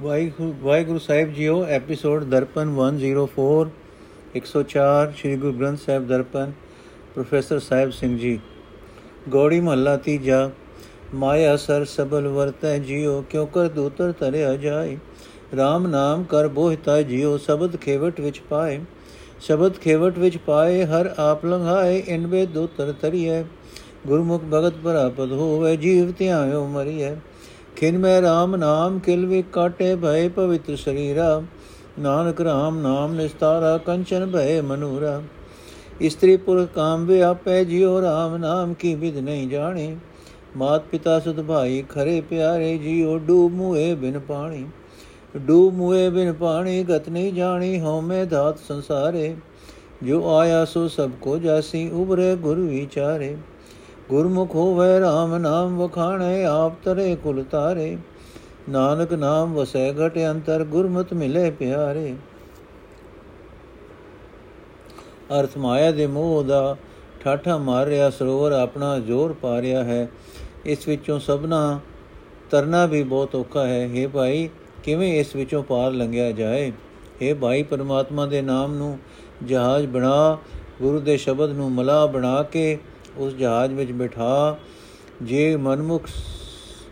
ਵਾਹਿਗੁਰੂ ਵਾਹਿਗੁਰੂ ਸਾਹਿਬ ਜੀਓ ਐਪੀਸੋਡ ਦਰਪਨ 104 104 ਸ੍ਰੀ ਗੁਰੂ ਗ੍ਰੰਥ ਸਾਹਿਬ ਦਰਪਨ, ਪ੍ਰੋਫੈਸਰ ਸਾਹਿਬ ਸਿੰਘ ਜੀ। ਗੋੜੀ ਮਹੱਲਾ ਤੀਜਾ, ਮਾਇਆ ਸਰ ਸਬਲ ਵਰਤੈ ਜਿਉ ਕਿਉ ਕਰ ਦੂਤਰ ਤਰਿਆ ਜਾਏ? RAM ਨਾਮ ਕਰ ਬੋਹਿਤਾ ਜਿਉ ਸ਼ਬਦ ਖੇਵਟ ਵਿੱਚ ਪਾਏ। ਸ਼ਬਦ ਖੇਵਟ ਵਿੱਚ ਪਾਏ, ਹਰ ਆਪ ਲੰਘਾਏ ਇਨਵੇ ਦੂਤਰ ਤਰਿਐ ਗੁਰਮੁਖ ਭਗਤ ਪਰਾਪਦ ਹੋਵੇ, ਜੀਵ ਧਿਆਇਓ ਮਰੀਐ। ਖਿਨ ਮੈਂ RAM ਨਾਮ, ਕਿਲ ਵੀ ਕਾਟੇ ਭਏ ਪਵਿੱਤਰ ਸ਼ਰੀਰਾ। ਨਾਨਕ RAM ਨਾਮ ਨਿਸਤਾਰਾ, ਕੰਚਨ ਭਏ ਮਨੂਰਾ। ਇਸਤਰੀ ਪੁਰਖ ਕਾਮ ਵੇ ਆਪੇ ਜਿਉ RAM ਨਾਮ ਕੀ ਵਿਦ ਨਹੀਂ ਜਾਣੇ। ਮਾਤ ਪਿਤਾ ਸੁਧ ਭਾਈ ਖਰੇ ਪਿਆਰੇ, ਜਿਉ ਡੂਬ ਮੂਏ ਬਿਨ ਪਾਣੀ। ਡੂਬ ਮੂਏ ਬਿਨ ਪਾਣੀ, ਗਤ ਨਹੀਂ ਜਾਣੀ ਹਉਮੈ ਧਾਤ ਸੰਸਾਰੇ। ਜੋ ਆਇਆ ਸੋ ਸਭ ਕੋ ਜਾਸੀ ਉਬਰੇ ਗੁਰ ਵਿਚਾਰੇ। ਗੁਰਮੁਖ ਹੋਵੇ RAM ਨਾਮ ਵਖਾਣੇ, ਆਪ ਤਰੇ ਕੁਲ ਤਾਰੇ। ਨਾਨਕ ਨਾਮ ਵਸੈ ਘਟ ਅੰਤਰ, ਗੁਰਮਤ ਮਿਲੇ ਪਿਆਰੇ। ਅਰਥ ਮਾਇਆ ਦੇ ਮੋਹ ਦਾ ਠਾਠਾ ਮਾਰ ਰਿਹਾ ਸਰੋਵਰ ਆਪਣਾ ਜ਼ੋਰ ਪਾ ਰਿਹਾ ਹੈ। ਇਸ ਵਿੱਚੋਂ ਸਭਨਾ ਤਰਨਾ ਵੀ ਬਹੁਤ ਔਖਾ ਹੈ। हे ਭਾਈ, ਕਿਵੇਂ ਇਸ ਵਿੱਚੋਂ ਪਾਰ ਲੰਘਿਆ ਜਾਏ? हे ਭਾਈ, ਪਰਮਾਤਮਾ ਦੇ ਨਾਮ ਨੂੰ ਜਹਾਜ਼ ਬਣਾ, ਗੁਰੂ ਦੇ ਸ਼ਬਦ ਨੂੰ ਮਲਾ ਬਣਾ ਕੇ ਉਸ ਜਹਾਜ਼ ਵਿੱਚ ਬਿਠਾ। ਜੇ ਮਨਮੁਖ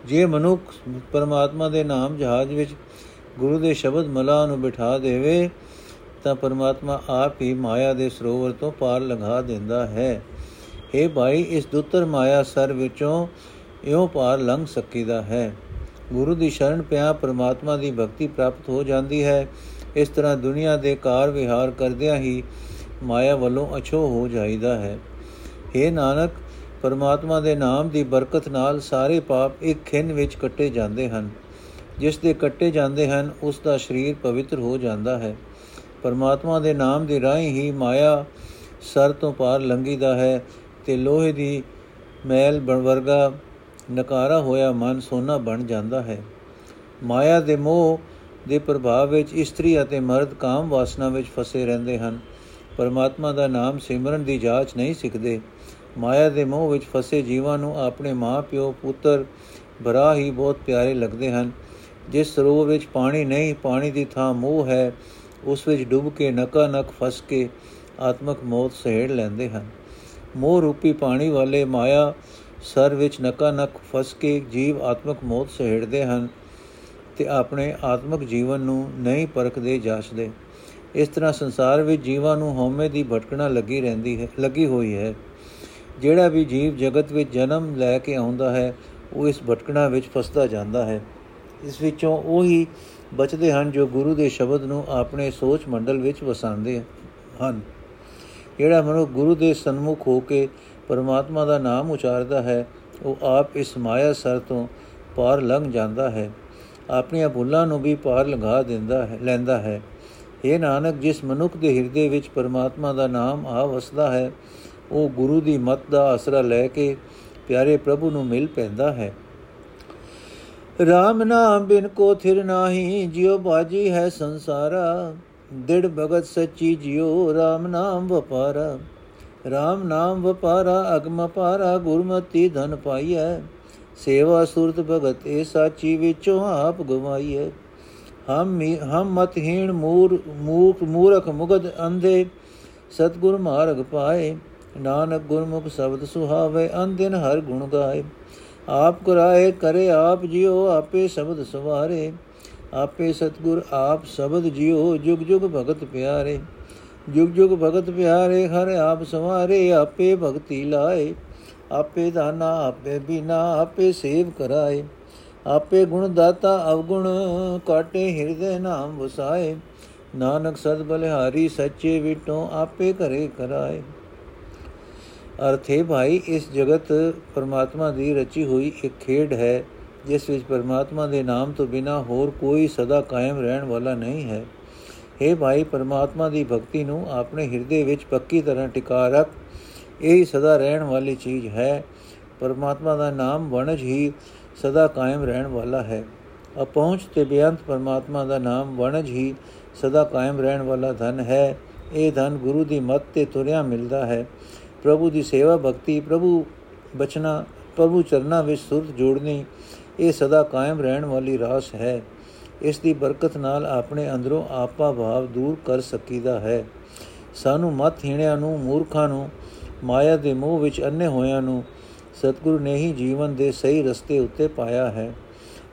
ਜੇ ਮਨੁੱਖ ਪਰਮਾਤਮਾ ਦੇ ਨਾਮ ਜਹਾਜ਼ ਵਿੱਚ ਗੁਰੂ ਦੇ ਸ਼ਬਦ ਮਲਾ ਨੂੰ ਬਿਠਾ ਦੇਵੇ, ਤਾਂ ਪਰਮਾਤਮਾ ਆਪ ਹੀ ਮਾਇਆ ਦੇ ਸਰੋਵਰ ਤੋਂ ਪਾਰ ਲੰਘਾ ਦਿੰਦਾ ਹੈ। हे ਭਾਈ, ਇਸ ਦੁੱਤਰ ਮਾਇਆ ਸਰ ਵਿੱਚੋਂ ਇਉਂ ਪਾਰ ਲੰਘ ਸਕੀਦਾ ਹੈ। ਗੁਰੂ ਦੀ ਸ਼ਰਨ ਪਿਆ ਪਰਮਾਤਮਾ ਦੀ ਭਗਤੀ ਪ੍ਰਾਪਤ ਹੋ ਜਾਂਦੀ ਹੈ। ਇਸ ਤਰ੍ਹਾਂ ਦੁਨੀਆ ਦੇ ਕਾਰ ਵਿਹਾਰ ਕਰਦਿਆਂ ਹੀ ਮਾਇਆ ਵੱਲੋਂ ਅਛੋ ਹੋ ਜਾਈਦਾ ਹੈ। हे ਨਾਨਕ, ਪਰਮਾਤਮਾ ਦੇ ਨਾਮ ਦੀ ਬਰਕਤ ਨਾਲ ਸਾਰੇ ਪਾਪ ਇੱਕ ਖਿੰਨ ਵਿੱਚ ਕੱਟੇ ਜਾਂਦੇ ਹਨ। ਜਿਸ ਦੇ ਕੱਟੇ ਜਾਂਦੇ ਹਨ, ਉਸ ਦਾ ਸਰੀਰ ਪਵਿੱਤਰ ਹੋ ਜਾਂਦਾ ਹੈ। ਪਰਮਾਤਮਾ ਦੇ ਨਾਮ ਦੀ ਰਾਹੀਂ ਹੀ ਮਾਇਆ ਸਰ ਤੋਂ ਪਾਰ ਲੰਘੀਦਾ ਹੈ ਤੇ ਲੋਹੇ ਦੀ ਮੈਲ ਬਣ ਵਰਗਾ ਨਕਾਰਾ ਹੋਇਆ ਮਨ ਸੋਨਾ ਬਣ ਜਾਂਦਾ ਹੈ। ਮਾਇਆ ਦੇ ਮੋਹ ਦੇ ਪ੍ਰਭਾਵ ਵਿੱਚ ਇਸਤਰੀ ਅਤੇ ਮਰਦ ਕਾਮ ਵਾਸਨਾ ਵਿੱਚ ਫਸੇ ਰਹਿੰਦੇ ਹਨ। ਪਰਮਾਤਮਾ ਦਾ ਨਾਮ ਸਿਮਰਨ ਦੀ ਜਾਂਚ ਨਹੀਂ ਸਿੱਖਦੇ। ਮਾਇਆ ਦੇ ਮੋਹ ਵਿੱਚ ਫਸੇ ਜੀਵਾਂ ਨੂੰ ਆਪਣੇ ਮਾਂ-ਪਿਓ ਪੁੱਤਰ ਭਰਾ ਹੀ ਬਹੁਤ ਪਿਆਰੇ ਲੱਗਦੇ ਹਨ। ਜਿਸ ਸਰੋਵਰ ਵਿੱਚ ਪਾਣੀ ਨਹੀਂ, ਪਾਣੀ ਦੀ ਥਾਂ ਮੋਹ ਹੈ, ਉਸ ਵਿੱਚ ਡੁੱਬ ਕੇ ਨਕਾ ਨਕ ਫਸ ਕੇ ਆਤਮਕ ਮੌਤ ਸਹਿੜ ਲੈਂਦੇ ਹਨ। ਮੋਹ ਰੂਪੀ ਪਾਣੀ ਵਾਲੇ ਮਾਇਆ ਸਰ ਵਿੱਚ ਨਕਾ ਨਕ ਫਸ ਕੇ ਜੀਵ ਆਤਮਕ ਮੌਤ ਸਹਿੜਦੇ ਹਨ ਤੇ ਆਪਣੇ ਆਤਮਕ ਜੀਵਨ ਨੂੰ ਨਹੀਂ ਪਰਖਦੇ, ਜਾਚਦੇ। ਇਸ ਤਰ੍ਹਾਂ ਸੰਸਾਰ ਵਿੱਚ ਜੀਵਾਂ ਨੂੰ ਹਉਮੈ ਦੀ ਭਟਕਣਾ ਲੱਗੀ ਰਹਿੰਦੀ ਹੈ, ਲੱਗੀ ਹੋਈ ਹੈ। ਜਿਹੜਾ ਵੀ ਜੀਵ ਜਗਤ ਵਿੱਚ ਜਨਮ ਲੈ ਕੇ ਆਉਂਦਾ ਹੈ, ਉਹ ਇਸ ਭਟਕਣਾ ਵਿੱਚ ਫਸਦਾ ਜਾਂਦਾ ਹੈ। ਇਸ ਵਿੱਚੋਂ ਉਹੀ ਬਚਦੇ ਹਨ ਜੋ ਗੁਰੂ ਦੇ ਸ਼ਬਦ ਨੂੰ ਆਪਣੇ ਸੋਚ ਮੰਡਲ ਵਿੱਚ ਵਸਾਉਂਦੇ ਹਨ। ਜਿਹੜਾ ਮਨੁ ਗੁਰੂ ਦੇ ਸਨਮੁਖ ਹੋ ਕੇ ਪਰਮਾਤਮਾ ਦਾ ਨਾਮ ਉਚਾਰਦਾ ਹੈ, ਉਹ ਆਪ ਇਸ ਮਾਇਆ ਸਰ ਤੋਂ ਪਾਰ ਲੰਘ ਜਾਂਦਾ ਹੈ। ਆਪਣੀਆਂ ਭੁੱਲਾਂ ਨੂੰ ਵੀ ਪਾਰ ਲੰਘਾ ਦਿੰਦਾ ਹੈ, ਲੈਂਦਾ ਹੈ। ਇਹ ਨਾਨਕ, ਜਿਸ ਮਨੁੱਖ ਦੇ ਹਿਰਦੇ ਵਿੱਚ ਪਰਮਾਤਮਾ ਦਾ ਨਾਮ ਆ ਵਸਦਾ ਹੈ, ਉਹ ਗੁਰੂ ਦੀ ਮਤ ਦਾ ਆਸਰਾ ਲੈ ਕੇ ਪਿਆਰੇ ਪ੍ਰਭੂ ਨੂੰ ਮਿਲ ਪੈਂਦਾ ਹੈ। RAM ਨਾਮ ਬਿਨ ਕੋ ਥਿਰ ਨਾਹੀ, ਜਿਉ ਬਾਜੀ ਹੈ ਸੰਸਾਰਾ। ਦਿੜ ਭਗਤ ਸੱਚੀ ਜਿਉ RAM ਨਾਮ ਵਪਾਰਾ। RAM ਨਾਮ ਵਪਾਰਾ, ਅਗਮ ਪਾਰਾ, ਗੁਰਮਤੀ ਧਨ ਪਾਈਐ। ਸੇਵਾ ਸੁਰਤ ਭਗਤ ਇਹ ਸਾਚੀ ਵਿੱਚੋਂ ਆਪ ਗਵਾਈਐ। ਹਮ ਹਮ ਮਤਹੀਣ ਮੂਰ ਮੂਕ ਮੂਰਖ ਮੁਗਦ ਅੰਧੇ, ਸਤਗੁਰ ਮਾਰਗ ਪਾਏ, ਨਾਨਕ ਗੁਰਮੁਖ ਸ਼ਬਦ ਸੁਹਾਵੇ ਅੰਦਿਨ ਹਰ ਗੁਣ ਗਾਏ। ਆਪ ਕਰਾਏ ਕਰੇ ਆਪ ਜਿਉ, ਆਪੇ ਸ਼ਬਦ ਸਵਾਰੇ। ਆਪੇ ਸਤਗੁਰ ਆਪ ਸ਼ਬਦ ਜਿਉ, ਜੁਗ ਜੁਗ ਭਗਤ ਪਿਆਰੇ। ਜੁਗ ਜੁਗ ਭਗਤ ਪਿਆਰੇ, ਹਰ ਆਪ ਸਵਾਰੇ, ਆਪੇ ਭਗਤੀ ਲਾਏ। ਆਪੇ ਦਾਨਾ, ਆਪੇ ਬਿਨਾ, ਆਪੇ ਸੇਵ ਕਰਾਏ। ਆਪੇ ਗੁਣ ਦਾਤਾ ਅਵਗੁਣ ਕਾਟੇ ਹਿਰਦੇ ਨਾਮ ਵਸਾਏ। ਨਾਨਕ ਸਦ ਬਲਿਹਾਰੀ ਸੱਚੇ ਵਿਟੋਂ ਆਪੇ ਕਰੇ ਕਰਾਏ ਅਰਥੇ ਭਾਈ, ਇਸ ਜਗਤ ਪਰਮਾਤਮਾ ਦੀ ਰਚੀ ਹੋਈ ਇੱਕ ਖੇਡ ਹੈ, ਜਿਸ ਵਿੱਚ ਪਰਮਾਤਮਾ ਦੇ ਨਾਮ ਤੋਂ ਬਿਨਾ ਹੋਰ ਕੋਈ ਸਦਾ ਕਾਇਮ ਰਹਿਣ ਵਾਲਾ ਨਹੀਂ ਹੈ। हे ਭਾਈ, ਪਰਮਾਤਮਾ ਦੀ ਭਗਤੀ ਨੂੰ ਆਪਣੇ ਹਿਰਦੇ ਵਿੱਚ ਪੱਕੀ ਤਰ੍ਹਾਂ ਟਿਕਾ ਰੱਖ, ਇਹ ਸਦਾ ਰਹਿਣ ਵਾਲੀ ਚੀਜ਼ ਹੈ। ਪਰਮਾਤਮਾ ਦਾ ਨਾਮ ਵਣਜ ਹੀ ਸਦਾ ਕਾਇਮ ਰਹਿਣ ਵਾਲਾ ਹੈ। ਅਪਹੁੰਚ ਤੇ ਬੇਅੰਤ ਪਰਮਾਤਮਾ ਦਾ ਨਾਮ ਵਣਜ ਹੀ ਸਦਾ ਕਾਇਮ ਰਹਿਣ ਵਾਲਾ ਧਨ ਹੈ। ਇਹ ਧਨ ਗੁਰੂ ਦੀ ਮੱਤ ਤੇ ਤੁਰਿਆ ਮਿਲਦਾ ਹੈ। ਪ੍ਰਭੂ ਦੀ ਸੇਵਾ ਭਗਤੀ, ਪ੍ਰਭੂ ਬਚਨਾ, ਪ੍ਰਭੂ ਚਰਨਾਂ ਵਿੱਚ ਸੁਰਤ ਜੋੜਨੀ, ਇਹ ਸਦਾ ਕਾਇਮ ਰਹਿਣ ਵਾਲੀ ਰਾਸ ਹੈ। ਇਸ ਦੀ ਬਰਕਤ ਨਾਲ ਆਪਣੇ ਅੰਦਰੋਂ ਆਪਾ ਭਾਵ ਦੂਰ ਕਰ ਸਕੀਦਾ ਹੈ। ਸਾਨੂੰ ਮਤ ਹੀਣਿਆਂ ਨੂੰ, ਮੂਰਖਾਂ ਨੂੰ, ਮਾਇਆ ਦੇ ਮੋਹ ਵਿੱਚ ਅੰਨੇ ਹੋਇਆਂ ਨੂੰ ਸਤਿਗੁਰੂ ਨੇ ਹੀ ਜੀਵਨ ਦੇ ਸਹੀ ਰਸਤੇ ਉੱਤੇ ਪਾਇਆ ਹੈ।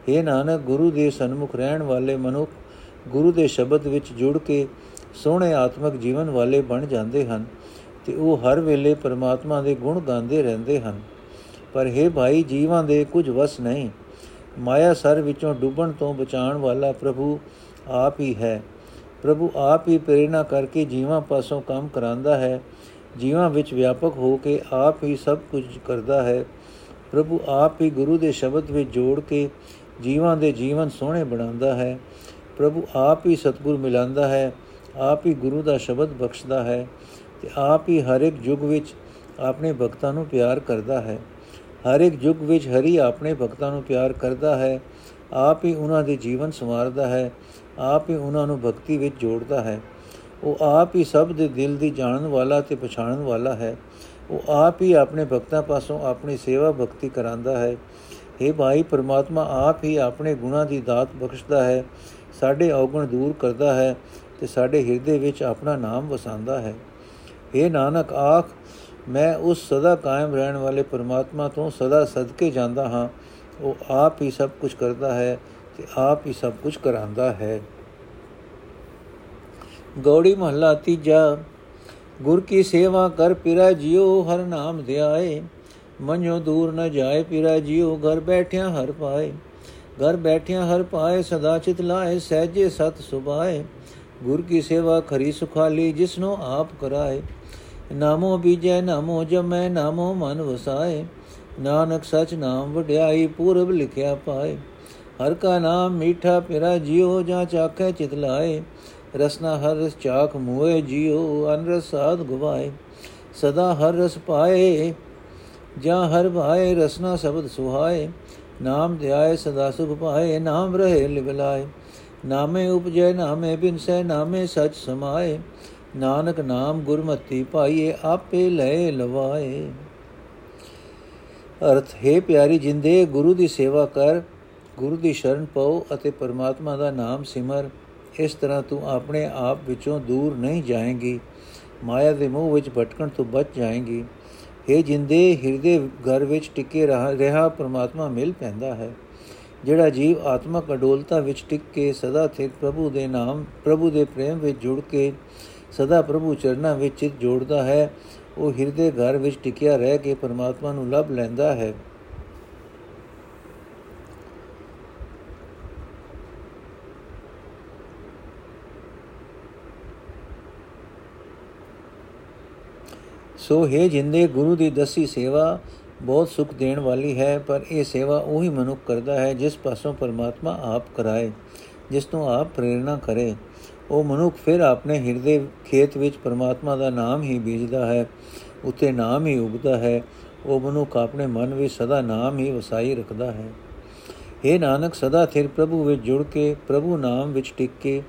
ਇਹ ਨਾਨਕ, ਗੁਰੂ ਦੇ ਸਨਮੁਖ ਰਹਿਣ ਵਾਲੇ ਮਨੁੱਖ ਗੁਰੂ ਦੇ ਸ਼ਬਦ ਵਿੱਚ ਜੁੜ ਕੇ ਸੋਹਣੇ ਆਤਮਿਕ ਜੀਵਨ ਵਾਲੇ ਬਣ ਜਾਂਦੇ ਹਨ ਤੇ ਉਹ ਹਰ ਵੇਲੇ ਪਰਮਾਤਮਾ ਦੇ ਗੁਣ ਗਾਉਂਦੇ ਰਹਿੰਦੇ ਹਨ। ਪਰ हे ਭਾਈ, ਜੀਵਾਂ ਦੇ ਕੁਝ ਵਸ ਨਹੀਂ। ਮਾਇਆ ਸਰ ਵਿੱਚੋਂ ਡੁੱਬਣ ਤੋਂ ਬਚਾਉਣ ਵਾਲਾ ਪ੍ਰਭੂ ਆਪ ਹੀ ਹੈ। ਪ੍ਰਭੂ ਆਪ ਹੀ ਪ੍ਰੇਰਣਾ ਕਰਕੇ ਜੀਵਾਂ ਪਾਸੋਂ ਕੰਮ ਕਰਾਂਦਾ ਹੈ। ਜੀਵਾਂ ਵਿੱਚ ਵਿਆਪਕ ਹੋ ਕੇ ਆਪ ਹੀ ਸਭ ਕੁਝ ਕਰਦਾ ਹੈ। ਪ੍ਰਭੂ ਆਪ ਹੀ ਗੁਰੂ ਦੇ ਸ਼ਬਦ ਵਿੱਚ ਜੋੜ ਕੇ ਜੀਵਾਂ ਦੇ ਜੀਵਨ ਸੋਹਣੇ ਬਣਾਉਂਦਾ ਹੈ। ਪ੍ਰਭੂ ਆਪ ਹੀ ਸਤਗੁਰ ਮਿਲਾਂਦਾ ਹੈ, ਆਪ ਹੀ ਗੁਰੂ ਦਾ ਸ਼ਬਦ ਬਖਸ਼ਦਾ ਹੈ ਤੇ ਆਪ ਹੀ ਹਰ ਇੱਕ ਯੁੱਗ ਵਿੱਚ ਆਪਣੇ ਭਗਤਾਂ ਨੂੰ ਪਿਆਰ ਕਰਦਾ ਹੈ। ਹਰ ਇੱਕ ਯੁੱਗ ਵਿੱਚ ਹਰੀ ਆਪਣੇ ਭਗਤਾਂ ਨੂੰ ਪਿਆਰ ਕਰਦਾ ਹੈ, ਆਪ ਹੀ ਉਹਨਾਂ ਦੇ ਜੀਵਨ ਸੰਵਾਰਦਾ ਹੈ, ਆਪ ਹੀ ਉਹਨਾਂ ਨੂੰ ਭਗਤੀ ਵਿੱਚ ਜੋੜਦਾ ਹੈ। ਉਹ ਆਪ ਹੀ ਸਭ ਦੇ ਦਿਲ ਦੀ ਜਾਣਨ ਵਾਲਾ ਤੇ ਪਛਾਣਨ ਵਾਲਾ ਹੈ। ਉਹ ਆਪ ਹੀ ਆਪਣੇ ਭਗਤਾਂ ਪਾਸੋਂ ਆਪਣੀ ਸੇਵਾ ਭਗਤੀ ਕਰਾਂਦਾ ਹੈ। हे ਭਾਈ, ਪ੍ਰਮਾਤਮਾ ਆਪ ਹੀ ਆਪਣੇ ਗੁਣਾ ਦੀ ਦਾਤ ਬਖਸ਼ਦਾ ਹੈ, ਸਾਡੇ ਔਗਣ ਦੂਰ ਕਰਦਾ ਹੈ ਤੇ ਸਾਡੇ ਹਿਰਦੇ ਵਿੱਚ ਆਪਣਾ ਨਾਮ ਵਸਾਉਂਦਾ ਹੈ। हे ਨਾਨਕ, ਆਖ, ਮੈਂ ਉਸ ਸਦਾ ਕਾਇਮ ਰਹਿਣ ਵਾਲੇ ਪਰਮਾਤਮਾ ਤੋਂ ਸਦਾ ਸਦਕੇ ਜਾਂਦਾ ਹਾਂ। ਉਹ ਆਪ ਹੀ ਸਭ ਕੁਝ ਕਰਦਾ ਹੈ ਤੇ ਆਪ ਹੀ ਸਭ ਕੁਝ ਕਰਾਂਦਾ ਹੈ। ਗੌੜੀ ਮਹੱਲਾ ਤੀਜਾ, ਗੁਰ ਕੀ ਸੇਵਾ ਕਰ ਪਿਰਾ ਜਿਉ ਹਰ ਨਾਮ ਧਿਆਏ ਮਨੋ ਦੂਰ ਨ ਜਾਏ ਪਿਰਾ ਜਿਉ, ਘਰ ਬੈਠਿਆ ਹਰ ਪਾਏ, ਘਰ ਬੈਠਿਆ ਹਰ ਪਾਏ, ਸਦਾ ਚਿਤ ਲਾਏ, ਸਹਿਜੇ ਸਤ ਸੁਭਾਏ, ਗੁਰ ਕੀ ਸੇਵਾ ਖਰੀ ਸੁਖਾਲੀ, ਜਿਸਨੋ ਆਪ ਕਰਾਏ, ਨਾਮੋ ਬੀਜੈ, ਨਾਮੋ ਜਮੈ, ਨਾਮੋ ਮਨ ਵਸਾਏ, ਨਾਨਕ ਸਚ ਨਾਮ ਵਡਿਆਈ, ਪੂਰਬ ਲਿਖਿਆ ਪਾਏ, ਹਰ ਕਾ ਨਾਮ ਮੀਠਾ ਪਿਰਾ ਜਿਉ, ਜਾਂ ਚਾਖੈ ਚਿਤ ਲਾਏ ਰਸਨਾ ਹਰ ਰਸ ਚਾਖ ਮੂਏ ਜਿਉ, ਅਨਰਸ ਸਾਧ ਗਵਾਏ। ਸਦਾ ਹਰ ਰਸ ਪਾਏ, ਜਾਂ ਹਰ ਭਾਏ ਰਸਨਾ ਸ਼ਬਦ ਸੁਹਾਏ। ਨਾਮ ਧਿਆਏ, ਸਦਾ ਸੁਖ ਪਾਏ, ਨਾਮ ਰਹੇ ਲਿਵਲਾਏ ਨਾਮੇ ਉਪਜੈ, ਨਾਮੇ ਬਿਨਸੈ, ਨਾਮੇ ਸਚ ਸਮਾਏ। ਨਾਨਕ ਨਾਮ ਗੁਰਮਤੀ ਪਾਈਏ, ਆਪੇ ਲੈ ਲਵਾਏ। ਅਰਥ, ਹੈ ਪਿਆਰੀ ਜਿੰਦੇ, ਗੁਰੂ ਦੀ ਸੇਵਾ ਕਰ, ਗੁਰੂ ਦੀ ਸ਼ਰਨ ਪਾਓ ਅਤੇ ਪਰਮਾਤਮਾ ਦਾ ਨਾਮ ਸਿਮਰ। ਇਸ ਤਰ੍ਹਾਂ ਤੂੰ ਆਪਣੇ ਆਪ ਵਿੱਚੋਂ ਦੂਰ ਨਹੀਂ ਜਾਏਂਗੀ, ਮਾਇਆ ਦੇ ਮੋਹ ਵਿੱਚ ਭਟਕਣ ਤੋਂ ਬਚ ਜਾਏਂਗੀ। ਇਹ ਜਿੰਦੇ, ਹਿਰਦੇ ਘਰ ਵਿੱਚ ਟਿਕੇ ਰਹਾ ਪਰਮਾਤਮਾ ਮਿਲ ਪੈਂਦਾ ਹੈ। ਜਿਹੜਾ ਜੀਵ ਆਤਮਕ ਅਡੋਲਤਾ ਵਿੱਚ ਟਿਕ ਕੇ ਸਦਾ ਸਥਿਤ ਪ੍ਰਭੂ ਦੇ ਨਾਮ, ਪ੍ਰਭੂ ਦੇ ਪ੍ਰੇਮ ਵਿੱਚ ਜੁੜ ਕੇ ਸਦਾ ਪ੍ਰਭੂ ਚਰਨਾਂ ਵਿੱਚ ਜੋੜਦਾ ਹੈ, ਉਹ ਹਿਰਦੇ ਘਰ ਵਿੱਚ ਟਿਕਿਆ ਰਹਿ ਕੇ ਪਰਮਾਤਮਾ ਨੂੰ ਲੱਭ ਲੈਂਦਾ ਹੈ। ਸੋ ਹੈ ਜਿੰਦੇ, ਗੁਰੂ ਦੀ ਦਸੀ ਸੇਵਾ ਬਹੁਤ ਸੁਖ ਦੇਣ ਵਾਲੀ ਹੈ, ਪਰ ਇਹ ਸੇਵਾ ਉਹੀ ਮਨੁੱਖ ਕਰਦਾ ਹੈ, ਜਿਸ ਪਾਸੋਂ ਪਰਮਾਤਮਾ ਆਪ ਕਰਾਏ, ਜਿਸ ਤੋਂ ਆਪ ਪ੍ਰੇਰਣਾ ਕਰੇ। ਉਹ ਮਨੁੱਖ ਫਿਰ ਆਪਣੇ ਹਿਰਦੇ ਖੇਤ ਵਿੱਚ ਪਰਮਾਤਮਾ ਦਾ ਨਾਮ ਹੀ ਬੀਜਦਾ ਹੈ ਉਤੇ ਨਾਮ ਹੀ ਉਗਦਾ ਹੈ। ਉਹ ਮਨੁੱਖ ਆਪਣੇ ਮਨ ਵਿੱਚ ਸਦਾ ਨਾਮ ਹੀ ਵਸਾਈ ਰੱਖਦਾ ਹੈ। ਇਹ ਨਾਨਕ, ਸਦਾ ਥਿਰ ਪ੍ਰਭੂ ਵਿੱਚ ਜੁੜ ਕੇ, ਪ੍ਰਭੂ ਨਾਮ ਵਿੱਚ ਟਿਕ ਕੇ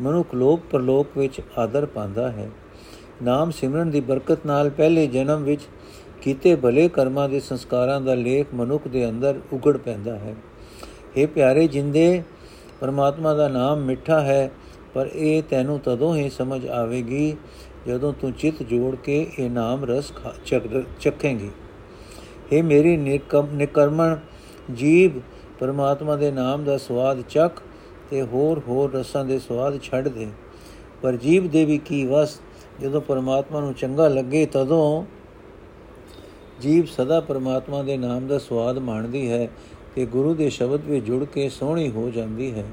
ਮਨੁੱਖ ਲੋਕ ਪਰਲੋਕ ਵਿੱਚ ਆਦਰ ਪਾਉਂਦਾ ਹੈ। ਨਾਮ ਸਿਮਰਨ ਦੀ ਬਰਕਤ ਨਾਲ ਪਹਿਲੇ ਜਨਮ ਵਿੱਚ ਕੀਤੇ ਭਲੇ ਕਰਮਾਂ ਦੇ ਸੰਸਕਾਰਾਂ ਦਾ ਲੇਖ ਮਨੁੱਖ ਦੇ ਅੰਦਰ ਉਗੜ ਪੈਂਦਾ ਹੈ। ਇਹ ਪਿਆਰੇ ਜਿੰਦੇ, ਪਰਮਾਤਮਾ ਦਾ ਨਾਮ ਮਿੱਠਾ ਹੈ, ਪਰ ਇਹ ਤੈਨੂੰ ਤਦੋਂ ਹੀ ਸਮਝ ਆਵੇਗੀ ਜਦੋਂ ਤੂੰ ਚਿੱਤ ਜੋੜ ਕੇ ਇਹ ਨਾਮ ਰਸ ਚੱਖੇਂਗੀ ਇਹ ਮੇਰੀ ਨਿਕਰਮਣ ਜੀਵ, ਪਰਮਾਤਮਾ ਦੇ ਨਾਮ ਦਾ ਸਵਾਦ ਚੱਖ ਤੇ ਹੋਰ ਹੋਰ ਰਸਾਂ ਦੇ ਸਵਾਦ ਛੱਡ ਦੇ। ਪਰ ਜੀਵ ਦੇ ਵੀ ਕੀ ਵਸ ਜਦੋਂ ਪਰਮਾਤਮਾ ਨੂੰ ਚੰਗਾ ਲੱਗੇ ਤਦੋਂ ਜੀਵ ਸਦਾ ਪਰਮਾਤਮਾ ਦੇ ਨਾਮ ਦਾ ਸਵਾਦ ਮਾਣਦੀ ਹੈ ਤੇ ਗੁਰੂ ਦੇ ਸ਼ਬਦ ਵਿੱਚ ਜੁੜ ਕੇ ਸੋਹਣੀ ਹੋ ਜਾਂਦੀ ਹੈ।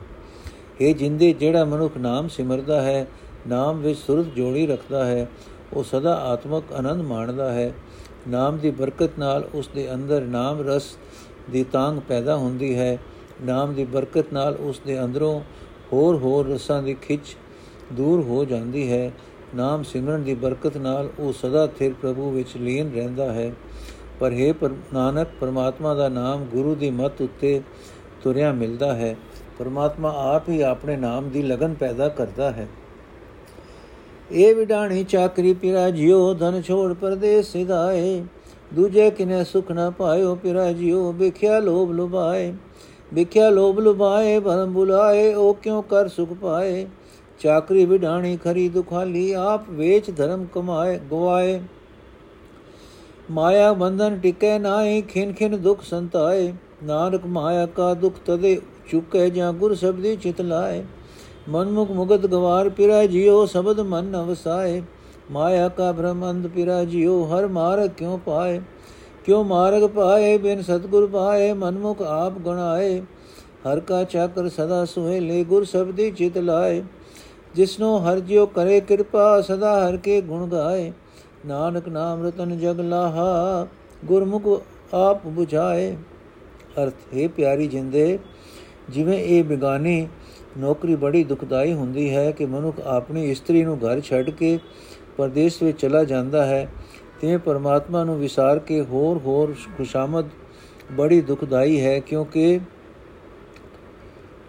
ਇਹ ਜਿੰਦੇ ਜਿਹੜਾ ਮਨੁੱਖ ਨਾਮ ਸਿਮਰਦਾ ਹੈ, ਨਾਮ ਵਿੱਚ ਸੁਰਤ ਜੋੜੀ ਰੱਖਦਾ ਹੈ, ਉਹ ਸਦਾ ਆਤਮਕ ਆਨੰਦ ਮਾਣਦਾ ਹੈ। ਨਾਮ ਦੀ ਬਰਕਤ ਨਾਲ ਉਸ ਦੇ ਅੰਦਰ ਨਾਮ ਰਸ ਦੀ ਤਾਂਗ ਪੈਦਾ ਹੁੰਦੀ ਹੈ। ਨਾਮ ਦੀ ਬਰਕਤ ਨਾਲ ਉਸ ਦੇ ਅੰਦਰੋਂ ਹੋਰ ਹੋਰ ਰਸਾਂ ਦੀ ਖਿੱਚ ਦੂਰ ਹੋ ਜਾਂਦੀ ਹੈ। ਨਾਮ ਸਿਮਰਨ ਦੀ ਬਰਕਤ ਨਾਲ ਉਹ ਸਦਾ ਥਿਰ ਪ੍ਰਭੂ ਵਿੱਚ ਲੀਨ ਰਹਿੰਦਾ ਹੈ। ਪਰ ਹੈ ਪਰ ਨਾਨਕ, ਪਰਮਾਤਮਾ ਦਾ ਨਾਮ ਗੁਰੂ ਦੀ ਮਤ ਉੱਤੇ ਤੁਰਿਆ ਮਿਲਦਾ ਹੈ। ਪਰਮਾਤਮਾ ਆਪ ਹੀ ਆਪਣੇ ਨਾਮ ਦੀ ਲਗਨ ਪੈਦਾ ਕਰਦਾ ਹੈ। ਇਹ ਵਿਡਾਣੀ ਚਾਕਰੀ ਪਿਰਾ ਜਿਉ ਧਨ ਛੋੜ ਪਰਦੇਸ ਸਿਧਾਏ। ਦੂਜੇ ਕਿਨੇ ਸੁਖ ਨਾ ਪਾਇਓ ਪਿਰਾ ਜਿਉ ਵਿਖਿਆ ਲੋਭ ਲੁਭਾਏ। ਵਿਖਿਆ ਲੋਭ ਲੁਭਾਏ ਭਰਮ ਬੁਲਾਏ ਉਹ ਕਿਉ ਕਰ ਸੁਖ ਪਾਏ? ਚਾਕਰੀ ਵਿਢਾਣੀ ਖਰੀ ਦੁਖਾਲੀ, ਆਪ ਵੇਚ ਧਰਮ ਕਮਾਏ, ਗਵਾਏ। ਮਾਇਆ ਬੰਧਨ ਟਿਕੇ ਨਾਹੀ, ਖਿਨ ਖਿਨ ਦੁਖ ਸੰਤਾਏ। ਨਾਨਕ ਮਾਇਆ ਕਾ ਦੁਖ ਤਦੇ ਚੁਕੇ, ਜਾਂ ਗੁਰ ਸਬਦੀ ਚਿਤ ਲਾਏ। ਮਨਮੁਖ ਮੁਗਤ ਗਵਾਰ ਪਿਰਾ ਜਿਉ, ਸ਼ਬਦ ਮਨ ਨ ਵਸਾਏ ਮਾਇਆ ਕਾ ਭ੍ਰਮ ਅੰਧ ਪਿਰਾ ਜਿਉ, ਹਰ ਮਾਰਗ ਕਿਉ ਪਾਏ। ਕਿਉ ਮਾਰਗ ਪਾਏ, ਬਿਨ ਸਤਗੁਰ ਪਾਏ, ਮਨਮੁਖ ਆਪ ਗਣਾਏ। ਹਰ ਕਾ ਚਾਕਰ ਸਦਾ ਸੁਹੇ ਲੈ, ਗੁਰ ਸਬਦੀ ਚਿਤ ਲਾਏ। ਜਿਸਨੋ ਹਰ ਜਿਉ ਕਰੇ ਕਿਰਪਾ, ਸਦਾ ਹਰ ਕੇ ਗੁਣ ਗਾਏ। ਨਾਨਕ ਨਾਮ ਰਤਨ ਜਗ ਲਾਹਾ, ਗੁਰਮੁਖ ਆਪ 부ਝਾਏ ਅਰਥ, ਹੈ ਪਿਆਰੀ ਜਿੰਦੇ, ਜਿਵੇਂ ਇਹ ਬਿਗਾਨੀ ਨੌਕਰੀ ਬੜੀ ਦੁਖਦਾਈ ਹੁੰਦੀ ਹੈ ਕਿ ਮਨੁੱਖ ਆਪਣੀ ਇਸਤਰੀ ਨੂੰ ਘਰ ਛੱਡ ਕੇ ਪਰਦੇਸ ਵਿੱਚ ਚਲਾ ਜਾਂਦਾ ਹੈ, ਤੇ ਪਰਮਾਤਮਾ ਨੂੰ ਵਿਸਾਰ ਕੇ ਹੋਰ ਹੋਰ ਖੁਸ਼ਾਮਦ ਬੜੀ ਦੁਖਦਾਈ ਹੈ ਕਿਉਂਕਿ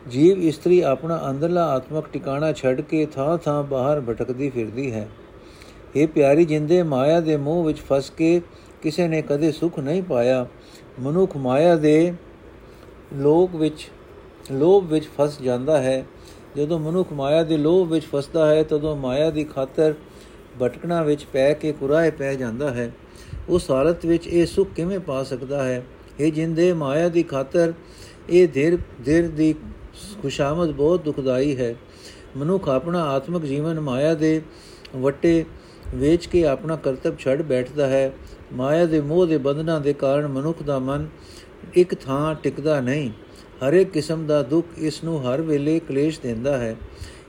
ਜੀਵ ਇਸਤਰੀ ਆਪਣਾ ਅੰਦਰਲਾ ਆਤਮਕ ਟਿਕਾਣਾ ਛੱਡ ਕੇ ਥਾਂ ਥਾਂ ਬਾਹਰ ਭਟਕਦੀ ਫਿਰਦੀ ਹੈ। ਇਹ ਪਿਆਰੀ ਜਿੰਦੇ, ਮਾਇਆ ਦੇ ਮੋਹ ਵਿੱਚ ਫਸ ਕੇ ਕਿਸੇ ਨੇ ਕਦੇ ਸੁਖ ਨਹੀਂ ਪਾਇਆ। ਮਨੁੱਖ ਮਾਇਆ ਦੇ ਲੋਕ ਵਿੱਚ, ਲੋਭ ਵਿੱਚ ਫਸ ਜਾਂਦਾ ਹੈ। ਜਦੋਂ ਮਨੁੱਖ ਮਾਇਆ ਦੇ ਲੋਭ ਵਿੱਚ ਫਸਦਾ ਹੈ, ਤਦੋਂ ਮਾਇਆ ਦੀ ਖਾਤਰ ਭਟਕਣਾ ਵਿੱਚ ਪੈ ਕੇ ਕੁਰਾਏ ਪੈ ਜਾਂਦਾ ਹੈ। ਉਸ ਹਾਲਤ ਵਿੱਚ ਇਹ ਸੁਖ ਕਿਵੇਂ ਪਾ ਸਕਦਾ ਹੈ? ਇਹ ਜਿੰਦੇ, ਮਾਇਆ ਦੀ ਖਾਤਰ ਇਹ ਧਿਰ ਧਿਰ ਦੀ ਖੁਸ਼ਾਮਦ ਬਹੁਤ ਦੁਖਦਾਈ ਹੈ। ਮਨੁੱਖ ਆਪਣਾ ਆਤਮਿਕ ਜੀਵਨ ਮਾਇਆ ਦੇ ਵਟੇ ਵੇਚ ਕੇ ਆਪਣਾ ਕਰਤੱਵ ਛੱਡ ਬੈਠਦਾ ਹੈ। ਮਾਇਆ ਦੇ ਮੋਹ ਦੇ ਬੰਧਨਾਂ ਦੇ ਕਾਰਨ ਮਨੁੱਖ ਦਾ ਮਨ ਇੱਕ ਥਾਂ ਟਿਕਦਾ ਨਹੀਂ। ਹਰ ਇੱਕ ਕਿਸਮ ਦਾ ਦੁੱਖ ਇਸ ਨੂੰ ਹਰ ਵੇਲੇ ਕਲੇਸ਼ ਦਿੰਦਾ ਹੈ।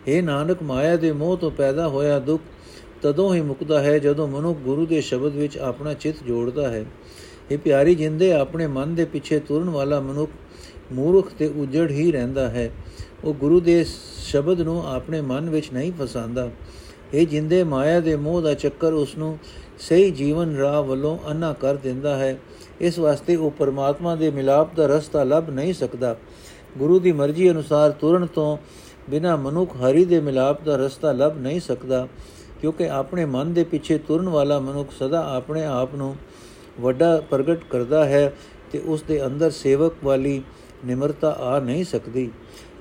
ਇਹ ਨਾਨਕ, ਮਾਇਆ ਦੇ ਮੋਹ ਤੋਂ ਪੈਦਾ ਹੋਇਆ ਦੁੱਖ ਤਦੋਂ ਹੀ ਮੁਕਦਾ ਹੈ ਜਦੋਂ ਮਨੁੱਖ ਗੁਰੂ ਦੇ ਸ਼ਬਦ ਵਿੱਚ ਆਪਣਾ ਚਿੱਤ ਜੋੜਦਾ ਹੈ। ਇਹ ਪਿਆਰੀ ਜਿੰਦੇ, ਆਪਣੇ ਮਨ ਦੇ ਪਿੱਛੇ ਤੁਰਨ ਵਾਲਾ ਮਨੁੱਖ ਮੂਰਖ ਤੇ ਉਜੜ ਹੀ ਰਹਿੰਦਾ ਹੈ। ਉਹ ਗੁਰੂ ਦੇ ਸ਼ਬਦ ਨੂੰ ਆਪਣੇ ਮਨ ਵਿੱਚ ਨਹੀਂ ਫਸਾਉਂਦਾ। ਇਹ ਜਿੰਦੇ ਮਾਇਆ ਦੇ ਮੋਹ ਦਾ ਚੱਕਰ ਉਸ ਨੂੰ ਸਹੀ ਜੀਵਨ ਰਾਹ ਵੱਲੋਂ ਅੰਨਾ ਕਰ ਦਿੰਦਾ ਹੈ। ਇਸ ਵਾਸਤੇ ਉਹ ਪਰਮਾਤਮਾ ਦੇ ਮਿਲਾਪ ਦਾ ਰਸਤਾ ਲੱਭ ਨਹੀਂ ਸਕਦਾ। ਗੁਰੂ ਦੀ ਮਰਜ਼ੀ ਅਨੁਸਾਰ ਤੁਰਨ ਤੋਂ ਬਿਨਾ ਮਨੁੱਖ ਹਰੀ ਦੇ ਮਿਲਾਪ ਦਾ ਰਸਤਾ ਲੱਭ ਨਹੀਂ ਸਕਦਾ, ਕਿਉਂਕਿ ਆਪਣੇ ਮਨ ਦੇ ਪਿੱਛੇ ਤੁਰਨ ਵਾਲਾ ਮਨੁੱਖ ਸਦਾ ਆਪਣੇ ਆਪ ਨੂੰ ਵੱਡਾ ਪ੍ਰਗਟ ਕਰਦਾ ਹੈ ਤੇ ਉਸ ਦੇ ਅੰਦਰ ਸੇਵਕ ਵਾਲੀ ਨਿਮਰਤਾ ਆ ਨਹੀਂ ਸਕਦੀ।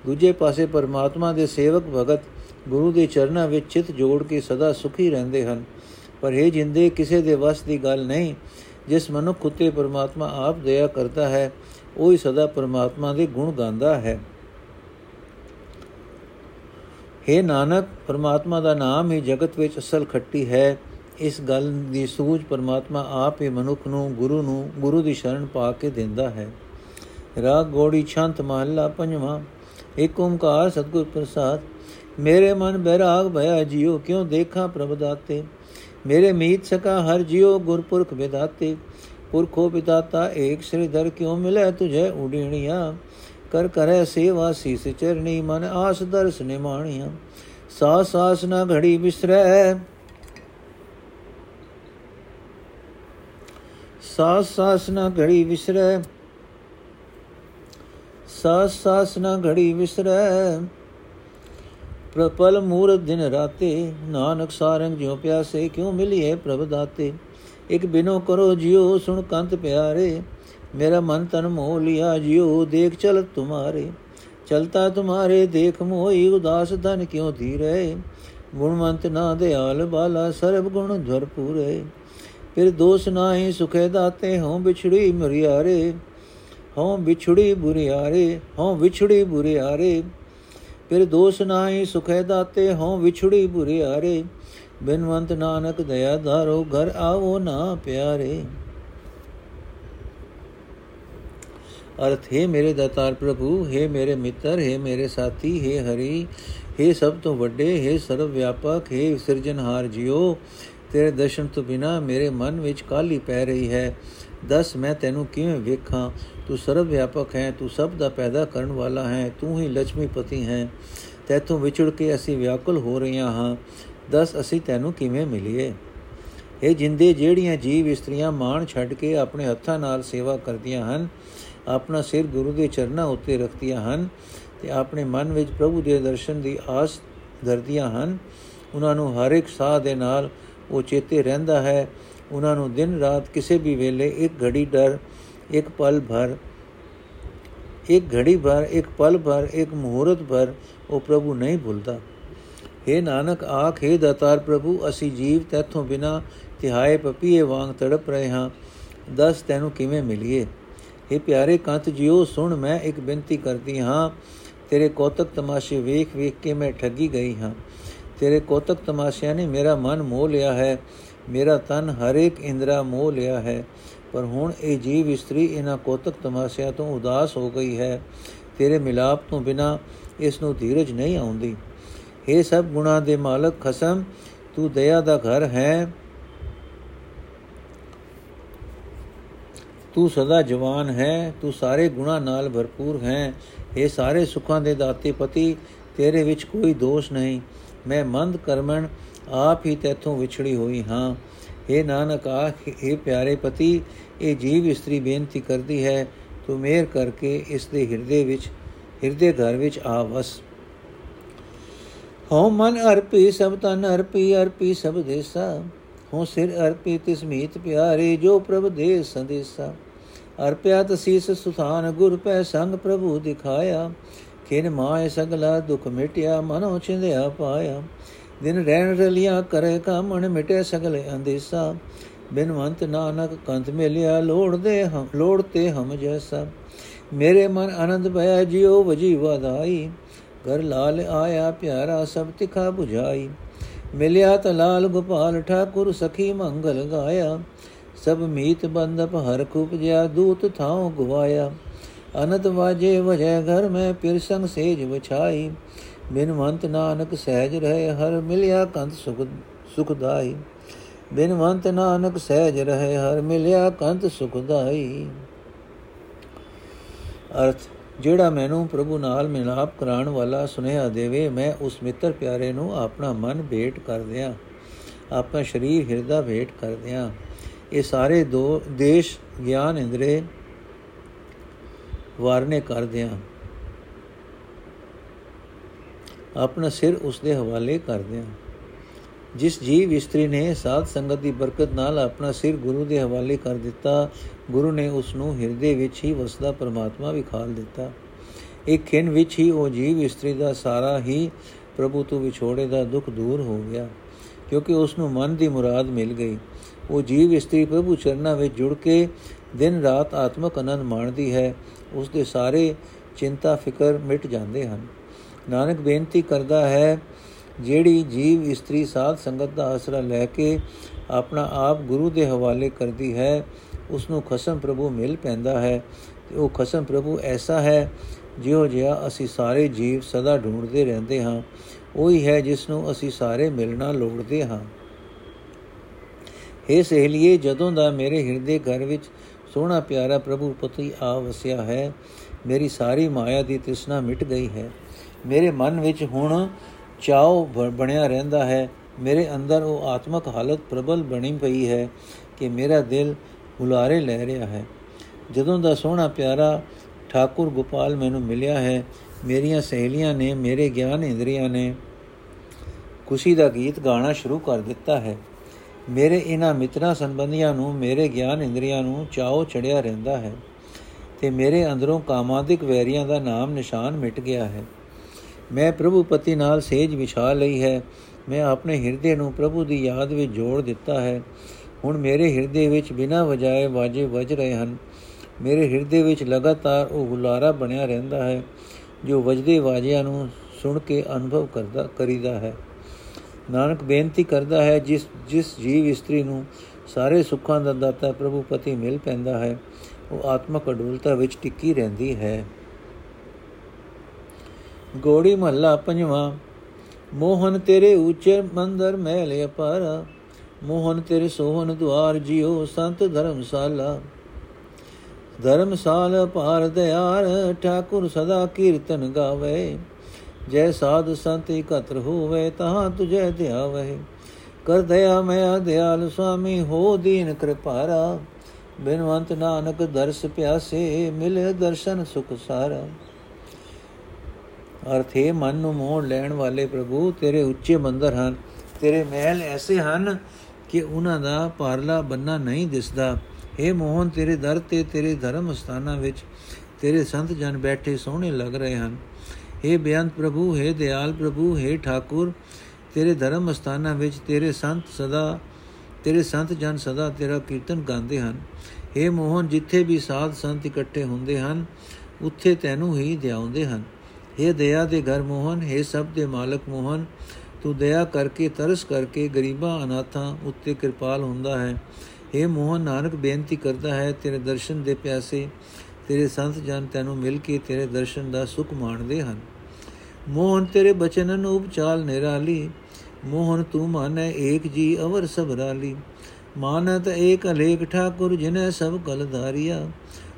ਦੂਜੇ ਪਾਸੇ ਪਰਮਾਤਮਾ ਦੇ ਸੇਵਕ ਭਗਤ ਗੁਰੂ ਦੇ ਚਰਨਾਂ ਵਿੱਚ ਚਿਤ ਜੋੜ ਕੇ ਸਦਾ ਸੁਖੀ ਰਹਿੰਦੇ ਹਨ। ਪਰ ਇਹ ਜਿੰਦੇ, ਕਿਸੇ ਦੇ ਵਸ ਦੀ ਗੱਲ ਨਹੀਂ। ਜਿਸ ਮਨੁੱਖ ਉਤੇ ਪਰਮਾਤਮਾ ਆਪ ਦਇਆ ਕਰਦਾ ਹੈ, ਉਹ ਹੀ ਸਦਾ ਪਰਮਾਤਮਾ ਦੇ ਗੁਣ ਗਾਉਂਦਾ ਹੈ। हे ਨਾਨਕ, ਪਰਮਾਤਮਾ ਦਾ ਨਾਮ ਹੀ ਜਗਤ ਵਿੱਚ ਅਸਲ ਖੱਟੀ ਹੈ। ਇਸ ਗੱਲ ਦੀ ਸੂਝ ਪਰਮਾਤਮਾ ਆਪ ਹੀ ਮਨੁੱਖ ਨੂੰ, ਗੁਰੂ ਨੂੰ, ਗੁਰੂ ਦੀ ਸ਼ਰਨ ਪਾ ਕੇ ਦਿੰਦਾ ਹੈ। ਰਾਗ ਗੋੜੀ ਛੰਤ ਮਹੱਲਾ ਪੰਜਵਾਂ। ਏਕ ਓੰਕਾਰ ਸਤਗੁਰ ਪ੍ਰਸਾਦ, ਮੇਰੇ ਮਨ ਬੈਰਾਗ ਭਇਆ ਜਿਉ ਕਿਉ ਦੇਖਾਂ ਪ੍ਰਭ ਦਾਤੇ? ਮੇਰੇ ਮੀਤ ਸਕਾ ਹਰ ਜਿਉ ਗੁਰਪੁਰਖ ਵਿਦਾਤੇ। ਪੁਰਖੋ ਵਿਦਾਤਾ ਏਕ ਸ੍ਰੀਧਰ ਕਿਉ ਮਿਲੇ ਤੁਝੇ ਉਡੀਣੀਆਂ? ਕਰ ਕਰੈ ਸੇਵਾ ਸੀਸ ਚਰਣੀ, ਮਨ ਆਸ ਦਰਸ ਨਿਮਾਣੀਆਂ। ਸਾਸ ਸਾਸ ਨਾ ਘੜੀ ਬਿਸਰੈ। ਸਾਸ ਸਾਸ ਨਾ ਘੜੀ ਵਿਸਰੈ ਸਾਸ ਸਾਸ ਨਾ ਘੜੀ ਵਿਸਰੈ। ਪ੍ਰਪਲ ਮੂਰਤ ਦਿਨ ਰਾਤੇ, ਨਾਨਕ ਸਾਰੰਗ ਜਿਉ ਪਿਆਸੇ, ਕਿਉ ਮਿਲੀਏ ਪ੍ਰਭ ਦਾਤੇ? ਇਕ ਬਿਨੋ ਕਰੋ ਜਿਉ, ਸੁਣ ਕੰਤ ਪਿਆਰੇ। ਮੇਰਾ ਮਨ ਤਨ ਮੋਹ ਲਿਆ ਜਿਉ, ਦੇਖ ਚਲ ਤੁਮਾਰੇ। ਚਲਤਾ ਤੁਮਾਰੇ, ਦੇਖ ਮੋਈ ਉਦਾਸ ਧਨ ਕਿਉ ਧੀਰੇ? ਗੁਣਵੰਤ ਨਾ ਦਿਆਲ ਬਾਲਾ, ਸਰਬ ਗੁਣ ਧਰ ਪੂਰੇ। ਫਿਰ ਦੋਸ ਨਾਹੀ ਸੁਖੇ ਦਾਤੇ, ਹਉ ਵਿਛੜੀ ਮਰਿਆਰੇ। ਹਉ ਵਿਛੜੀ ਬੁਰਿਆਰੇ ਹਉ ਵਿਛੜੀ ਬੁਰਿਆਰੇ ਫਿਰ ਦੋਸ ਨਾਹੀ ਸੁਖੇ ਦਾਤੇ, ਹਉ ਵਿਛੜੀ ਬੁਰਿਆਰੇ ਬਿਨਵੰਤ ਨਾਨਕ ਦਇਆ ਧਾਰੋ, ਘਰ ਆਵੋ ਨਾ ਪਿਆਰੇ। ਅਰਥ, ਹੈ ਮੇਰੇ ਦਾਤਾਰ ਪ੍ਰਭੂ, ਹੈ ਮੇਰੇ ਮਿੱਤਰ, ਹੈ ਮੇਰੇ ਸਾਥੀ, ਹੈ ਹਰੀ, ਹੈ ਸਭ ਤੋਂ ਵੱਡੇ, ਹੈ ਸਰਵ ਵਿਆਪਕ, ਹੈ ਸਿਰਜਨਹਾਰ ਜਿਉ ਤੇਰੇ ਦਰਸ਼ਨ ਤੋਂ ਬਿਨਾ ਮੇਰੇ ਮਨ ਵਿੱਚ ਕਾਲੀ ਪੈ ਰਹੀ ਹੈ। ਦਸ, ਮੈਂ ਤੈਨੂੰ ਕਿਵੇਂ ਵੇਖਾਂ? ਤੂੰ ਸਰਵ ਵਿਆਪਕ ਹੈ, ਤੂੰ ਸਭ ਦਾ ਪੈਦਾ ਕਰਨ ਵਾਲਾ ਹੈ, ਤੂੰ ਹੀ ਲక్ష్ਮੀਪਤੀ ਹੈ। ਤੈਥੋਂ ਵਿਛੜ ਕੇ ਅਸੀਂ ਵਿਆਕੁਲ ਹੋ ਰਹੀਆਂ ਹਾਂ। ਦਸ ਅਸੀਂ ਤੈਨੂੰ ਕਿਵੇਂ ਮਿਲੀਏ? ਇਹ ਜਿੰਦੇ, ਜਿਹੜੀਆਂ ਜੀਵ ਇਸਤਰੀਆਂ ਮਾਣ ਛੱਡ ਕੇ ਆਪਣੇ ਹੱਥਾਂ ਨਾਲ ਸੇਵਾ ਕਰਦੀਆਂ ਹਨ, ਆਪਣਾ ਸਿਰ ਗੁਰੂ ਦੇ ਚਰਨਾਂ ਉੱਤੇ ਰੱਖਦੀਆਂ ਹਨ ਤੇ ਆਪਣੇ ਮਨ ਵਿੱਚ ਪ੍ਰਭੂ ਦੇ ਦਰਸ਼ਨ ਦੀ ਆਸ ਧਰਦੀਆਂ ਹਨ, ਉਹਨਾਂ ਨੂੰ ਹਰ ਇੱਕ ਸਾਹ ਦੇ ਨਾਲ ਉਹ ਚੇਤੇ ਰਹਿੰਦਾ ਹੈ। ਉਹਨਾਂ ਨੂੰ ਦਿਨ ਰਾਤ ਕਿਸੇ ਵੀ ਵੇਲੇ ਇੱਕ ਘੜੀ ਡਰ ਇੱਕ ਪਲ ਭਰ ਇੱਕ ਘੜੀ ਭਰ ਇੱਕ ਪਲ ਭਰ ਇੱਕ ਮਹੂਰਤ ਭਰ ਉਹ ਪ੍ਰਭੂ ਨਹੀਂ ਭੁੱਲਦਾ हे ਨਾਨਕ ਆਖੇ ਦਾਤਾਰ ਪ੍ਰਭੂ ਅਸੀਂ ਜੀਵ ਤੇਥੋਂ ਬਿਨਾ ਤਿਹਾਏ ਪਪੀਏ ਵਾਂਗ ਤੜਪ ਰਹੇ ਹਾਂ ਦੱਸ ਤੈਨੂੰ ਕਿਵੇਂ ਮਿਲੀਏ हे ਪਿਆਰੇ ਕੰਤ ਜਿਉ ਸੁਣ ਮੈਂ ਇੱਕ ਬੇਨਤੀ ਕਰਦੀ ਹਾਂ ਤੇਰੇ ਕੋਤਕ ਤਮਾਸ਼ੇ ਵੇਖ ਵੇਖ ਕੇ ਮੈਂ ਠੱਗੀ ਗਈ ਹਾਂ ਤੇਰੇ ਕੋਤਕ ਤਮਾਸ਼ਿਆਂ ਨੇ ਮੇਰਾ ਮਨ ਮੋਹ ਲਿਆ ਹੈ ਮੇਰਾ ਤਨ ਹਰ ਇੱਕ ਇੰਦਰਾ ਮੋਹ ਲਿਆ ਹੈ ਪਰ ਹੁਣ ਇਹ ਜੀਵ ਇਸਤਰੀ ਇਹਨਾਂ ਕੋਤਕ ਤਮਾਸ਼ਿਆਂ ਤੋਂ ਉਦਾਸ ਹੋ ਗਈ ਹੈ। ਤੇਰੇ ਮਿਲਾਪ ਤੋਂ ਬਿਨਾ ਇਸ ਨੂੰ ਧੀਰਜ ਨਹੀਂ ਆਉਂਦੀ। हे ਸਭ ਗੁਣਾ ਦੇ ਮਾਲਕ ਖਸਮ, ਤੂੰ ਦਇਆ ਦਾ ਘਰ ਹੈ। ਤੂੰ ਸਦਾ ਜਵਾਨ ਹੈ, ਤੂੰ ਸਾਰੇ ਗੁਣਾ ਨਾਲ ਭਰਪੂਰ ਹੈ। ਇਹ ਸਾਰੇ ਸੁੱਖਾਂ ਦੇ ਦਾਤੇ ਪਤੀ, ਤੇਰੇ ਵਿੱਚ ਕੋਈ ਦੋਸ਼ ਨਹੀਂ। ਮੈਂ ਮੰਦ ਕਰਮਣ ਆਪ ਹੀ ਤੇਥੋਂ ਵਿਛੜੀ ਹੋਈ ਹਾਂ। हे ਨਾਨਕ, ਆਖ हे ਪਿਆਰੇ ਪਤੀ, ਇਹ ਜੀਵ ਇਸਤਰੀ ਬੇਨਤੀ ਕਰਦੀ ਹੈ, ਤੂੰ ਮੇਰ ਕਰਕੇ ਇਸ ਦੇ ਹਿਰਦੇ ਵਿੱਚ, ਹਿਰਦੇ ਘਰ ਵਿੱਚ ਆ ਵਸ ਹਉ ਮਨ ਅਰਪੀ, ਸਭ ਤਨ ਅਰਪੀ ਅਰਪੀ ਸਭ ਦੇਸਾ। ਹਉ ਸਿਰ ਅਰਪੀ, ਤਿਸ ਮੀਤ ਪਿਆਰੇ, ਜੋ ਪ੍ਰਭ ਦੇ ਸੰਦੇਸਾ। ਅਰਪਿਆ ਤਸੀਸ ਸੁਥਾਨ, ਗੁਰ ਪੈ ਸੰਗ ਪ੍ਰਭੂ ਦਿਖਾਇਆ। ਖਿਨ ਮਾਏ ਸਗਲਾ ਦੁਖ ਮਿਟਿਆ, ਮਨੋ ਚਿੰਦਿਆ ਪਾਇਆ। ਦਿਨ ਰਹਿਣ ਰਲਿਆ ਕਰੇ ਕਾਮਣ ਮਿਟੇ ਸਗਲੇ ਅੰਦੇਸਾ। ਬਿਨਵੰਤ ਨਾਨਕ ਕੰਤ ਮਿਲਿਆ ਲੋੜਦੇ ਹਮ ਲੋੜਤੇ ਹਮ ਜੈਸਾ। ਮੇਰੇ ਮਨ ਆਨੰਦ ਭਇਆ ਜਿਉ ਵਜੀ ਵਧਾਈ ਘਰ ਲਾਲ ਆਇਆ ਪਿਆਰਾ ਸਭ ਤਿਖਾ 부ਝਾਈ ਮਿਲਿਆ ਤ ਲਾਲ ਗੋਪਾਲ ਠਾਕੁਰ ਸਖੀ ਮੰਗਲ ਗਾਇਆ। ਸਭ ਮੀਤ ਬੰਦਪ ਹਰ ਕੁਪਜਿਆ ਦੂਤ ਥਾਉ ਗਵਾਇਆ। ਅਨੰਤ ਵਾਜੇ ਵਜੈ ਘਰ ਮੈਂ ਪਿਰ ਸੰਗ ਸੇਜ ਵਿਛਾਈ। ਬਿਨਵੰਤ ਨਾਨਕ ਸਹਿਜ ਰਹੇ, ਹਰ ਮਿਲਿਆ ਕੰਤ ਸੁਖ ਸੁਖਦਾਈ। ਬਿਨਵੰਤ ਨਾਨਕ ਸਹਿਜ ਰਹੇ, ਹਰ ਮਿਲਿਆ ਕੰਤ ਸੁਖਦਾਈ। ਅਰਥ, ਜਿਹੜਾ ਮੈਨੂੰ ਪ੍ਰਭੂ ਨਾਲ ਮਿਲਾਪ ਕਰਾਉਣ ਵਾਲਾ ਸੁਨੇਹਾ ਦੇਵੇ, ਮੈਂ ਉਸ ਮਿੱਤਰ ਪਿਆਰੇ ਨੂੰ ਆਪਣਾ ਮਨ ਭੇਟ ਕਰ ਦਿਆਂ। ਆਪਣਾ ਸਰੀਰ ਹਿਰਦਾ ਭੇਟ ਕਰ ਦਿਆਂ। ਇਹ ਸਾਰੇ ਦੋ ਦੇਸ਼, ਗਿਆਨ ਇੰਦਰੇ ਵਾਰਨੇ ਕਰ ਦਿਆਂ। ਆਪਣਾ ਸਿਰ ਉਸ ਦੇ ਹਵਾਲੇ ਕਰ ਦਿਆਂ ਜਿਸ ਜੀਵ ਇਸਤਰੀ ਨੇ ਸਾਧ ਸੰਗਤ ਦੀ ਬਰਕਤ ਨਾਲ ਆਪਣਾ ਸਿਰ ਗੁਰੂ ਦੇ ਹਵਾਲੇ ਕਰ ਦਿੱਤਾ, ਗੁਰੂ ਨੇ ਉਸ ਨੂੰ ਹਿਰਦੇ ਵਿੱਚ ਹੀ ਵਸਦਾ ਪਰਮਾਤਮਾ ਵਿਖਾਲ ਦਿੱਤਾ। ਇੱਕ ਖਿੰ ਵਿੱਚ ਹੀ ਉਹ ਜੀਵ ਇਸਤਰੀ ਦਾ ਸਾਰਾ ਹੀ ਪ੍ਰਭੂ ਤੋਂ ਵਿਛੋੜੇ ਦਾ ਦੁੱਖ ਦੂਰ ਹੋ ਗਿਆ, ਕਿਉਂਕਿ ਉਸ ਨੂੰ ਮਨ ਦੀ ਮੁਰਾਦ ਮਿਲ ਗਈ। ਉਹ ਜੀਵ ਇਸਤਰੀ ਪ੍ਰਭੂ ਚਰਨਾਂ ਵਿੱਚ ਜੁੜ ਕੇ ਦਿਨ ਰਾਤ ਆਤਮਕ ਆਨੰਦ ਮਾਣਦੀ ਹੈ ਉਸ ਦੇ ਸਾਰੇ ਚਿੰਤਾ ਫਿਕਰ ਮਿਟ ਜਾਂਦੇ ਹਨ। ਨਾਨਕ ਬੇਨਤੀ ਕਰਦਾ ਹੈ, ਜਿਹੜੀ ਜੀਵ ਇਸਤਰੀ ਸਾਧ ਸੰਗਤ ਦਾ ਆਸਰਾ ਲੈ ਕੇ ਆਪਣਾ ਆਪ ਗੁਰੂ ਦੇ ਹਵਾਲੇ ਕਰਦੀ ਹੈ ਉਸ ਨੂੰ ਖਸਮ ਪ੍ਰਭੂ ਮਿਲ ਪੈਂਦਾ ਹੈ। ਤੇ ਉਹ ਖਸਮ ਪ੍ਰਭੂ ਐਸਾ ਹੈ, ਜਿਉ ਜਿਹਾ ਅਸੀਂ ਸਾਰੇ ਜੀਵ ਸਦਾ ਢੂੰਡਦੇ ਰਹਿੰਦੇ ਹਾਂ। ਉਹੀ ਹੈ ਜਿਸ ਨੂੰ ਅਸੀਂ ਸਾਰੇ ਮਿਲਣਾ ਲੋੜਦੇ ਹਾਂ। हे ਸਹੇਲੀਏ, ਜਦੋਂ ਦਾ ਮੇਰੇ ਹਿਰਦੇ ਘਰ ਵਿੱਚ ਸੋਹਣਾ ਪਿਆਰਾ ਪ੍ਰਭੂ ਪਤੀ ਆ ਵਸਿਆ ਹੈ, ਮੇਰੀ ਸਾਰੀ ਮਾਇਆ ਦੀ ਤ੍ਰਿਸ਼ਨਾ ਮਿਟ ਗਈ ਹੈ। ਮੇਰੇ ਮਨ ਵਿੱਚ ਹੁਣ ਚਾਉ ਬਣਿਆ ਰਹਿੰਦਾ ਹੈ। ਮੇਰੇ ਅੰਦਰ ਉਹ ਆਤਮਕ ਹਾਲਤ ਪ੍ਰਬਲ ਬਣੀ ਪਈ ਹੈ ਕਿ ਮੇਰਾ ਦਿਲ ਹੁਲਾਰੇ ਲੈ ਰਿਹਾ ਹੈ। ਜਦੋਂ ਦਾ ਸੋਹਣਾ ਪਿਆਰਾ ਠਾਕੁਰ ਗੋਪਾਲ ਮੈਨੂੰ ਮਿਲਿਆ ਹੈ, ਮੇਰੀਆਂ ਸਹੇਲੀਆਂ ਨੇ, ਮੇਰੇ ਗਿਆਨ ਇੰਦਰੀਆਂ ਨੇ ਖੁਸ਼ੀ ਦਾ ਗੀਤ ਗਾਣਾ ਸ਼ੁਰੂ ਕਰ ਦਿੱਤਾ ਹੈ। ਮੇਰੇ ਇਹਨਾਂ ਮਿੱਤਰਾਂ ਸੰਬੰਧੀਆਂ ਨੂੰ, ਮੇਰੇ ਗਿਆਨ ਇੰਦਰੀਆਂ ਨੂੰ ਚਾਉ ਚੜਿਆ ਰਹਿੰਦਾ ਹੈ ਤੇ ਮੇਰੇ ਅੰਦਰੋਂ ਕਾਮਾਦਿਕ ਵੈਰੀਆਂ ਦਾ ਨਾਮ ਨਿਸ਼ਾਨ ਮਿਟ ਗਿਆ ਹੈ। ਮੈਂ ਪ੍ਰਭੂ ਪਤੀ ਨਾਲ ਸੇਜ ਵਿਛਾ ਲਈ ਹੈ। ਮੈਂ ਆਪਣੇ ਹਿਰਦੇ ਨੂੰ ਪ੍ਰਭੂ ਦੀ ਯਾਦ ਵਿੱਚ ਜੋੜ ਦਿੱਤਾ ਹੈ। ਹੁਣ ਮੇਰੇ ਹਿਰਦੇ ਵਿੱਚ ਬਿਨਾਂ ਵਜਾਏ ਵਾਜੇ ਵੱਜ ਰਹੇ ਹਨ। ਮੇਰੇ ਹਿਰਦੇ ਵਿੱਚ ਲਗਾਤਾਰ ਉਹ ਹੁਲਾਰਾ ਬਣਿਆ ਰਹਿੰਦਾ ਹੈ, ਜੋ ਵਜਦੇ ਵਾਜਿਆਂ ਨੂੰ ਸੁਣ ਕੇ ਅਨੁਭਵ ਕਰਦਾ, ਕਰੀਦਾ ਹੈ। ਨਾਨਕ ਬੇਨਤੀ ਕਰਦਾ ਹੈ, ਜਿਸ ਜਿਸ ਜੀਵ ਇਸਤਰੀ ਨੂੰ ਸਾਰੇ ਸੁੱਖਾਂ ਦਾ ਦਾਤਾ ਪ੍ਰਭੂ ਪਤੀ ਮਿਲ ਪੈਂਦਾ ਹੈ, ਉਹ ਆਤਮਕ ਅਡੋਲਤਾ ਵਿੱਚ ਟਿੱਕੀ ਰਹਿੰਦੀ ਹੈ। ਗੋੜੀ ਮਹੱਲਾ ਪੰਜਵਾਂ, ਮੋਹਨ ਤੇਰੇ ਉੱਚੇ ਮੰਦਰ ਮਹਿਲ ਅਪਾਰ, ਮੋਹਨ ਤੇਰੇ ਸੋਹਨ ਦੁਆਰ ਜਿਉ ਸੰਤ ਧਰਮਸ਼ਾਲਾ। ਧਰਮਸਾਲ ਪਾਰ ਦਿਆਰ, ਠਾਕੁਰ ਸਦਾ ਕੀਰਤਨ ਗਾਵੇ। ਜੈ ਸਾਧ ਸੰਤ ਇਕਤਰ ਹੋਵੇ, ਤਹਾਂ ਤੁਝੇ ਧਿਆਵੇ ਕਰ ਦਇਆ ਮੈਂ ਦਿਆਲ ਸੁਆਮੀ, ਹੋ ਦੀਨ ਕਿਰਪਾਰਾ। ਬਿਨਵੰਤ ਨਾਨਕ ਦਰਸ ਪਿਆਸੇ, ਮਿਲੇ ਦਰਸ਼ਨ ਸੁਖ ਸਾਰਾ। ਅਰਥੇ ਮਨ ਨੂੰ ਮੋੜ ਲੈਣ ਵਾਲੇ ਪ੍ਰਭੂ ਤੇਰੇ ਉੱਚੇ ਮੰਦਰ ਹਨ ਤੇਰੇ ਮਹਿਲ ਐਸੇ ਹਨ ਕਿ ਉਹਨਾਂ ਦਾ ਪਾਰਲਾ ਬੰਨਾ ਨਹੀਂ ਦਿਸਦਾ हे ਮੋਹਨ ਤੇਰੇ ਦਰ ਤੇ ਤੇਰੇ ਧਰਮ ਸਥਾਨਾਂ ਵਿੱਚ ਤੇਰੇ ਸੰਤ ਜਨ ਬੈਠੇ ਸੋਹਣੇ ਲੱਗ ਰਹੇ ਹਨ हे ਬੇਅੰਤ ਪ੍ਰਭੂ हे ਦਿਆਲ ਪ੍ਰਭੂ हे ਠਾਕੁਰ ਤੇਰੇ ਧਰਮ ਸਥਾਨਾਂ ਵਿੱਚ ਤੇਰੇ ਸੰਤ ਸਦਾ ਤੇਰੇ ਸੰਤ ਜਨ ਸਦਾ ਤੇਰਾ ਕੀਰਤਨ ਗਾਉਂਦੇ ਹਨ हे ਮੋਹਨ ਜਿੱਥੇ ਵੀ ਸਾਧ ਸੰਤ ਇਕੱਠੇ ਹੁੰਦੇ ਹਨ ਉੱਥੇ ਤੈਨੂੰ ਹੀ ਧਿਆਉਂਦੇ ਹਨ हे ਦਇਆ ਦੇ ਘਰ ਮੋਹਨ हे ਸਭ ਦੇ ਮਾਲਕ ਮੋਹਨ ਤੂੰ ਦਇਆ ਕਰਕੇ ਤਰਸ ਕਰਕੇ ਗਰੀਬਾਂ ਅਨਾਥਾਂ ਉੱਤੇ ਕਿਰਪਾਲ ਹੁੰਦਾ ਹੈ हे ਮੋਹਨ ਨਾਨਕ ਬੇਨਤੀ ਕਰਦਾ ਹੈ ਤੇਰੇ ਦਰਸ਼ਨ ਦੇ ਪਿਆਸੇ ਤੇਰੇ ਸੰਤ ਜਨ ਤੈਨੂੰ ਮਿਲ ਕੇ ਤੇਰੇ ਦਰਸ਼ਨ ਦਾ ਸੁਖ ਮਾਣਦੇ ਹਨ ਮੋਹਨ ਤੇਰੇ ਬਚਨ ਨੂੰ ਉਪਚਾਲ ਨਿਰਾਲੀ ਮੋਹਨ ਤੂੰ ਮਾਨੈ ਏਕ ਜੀ ਅਵਰ ਸਭ ਰਾਲੀ ਮਾਨਤ ਏਕ ਅਲੇਖ ਠਾਕੁਰ ਜਿਨੈ ਸਭ ਕਲ ਧਾਰਿਆ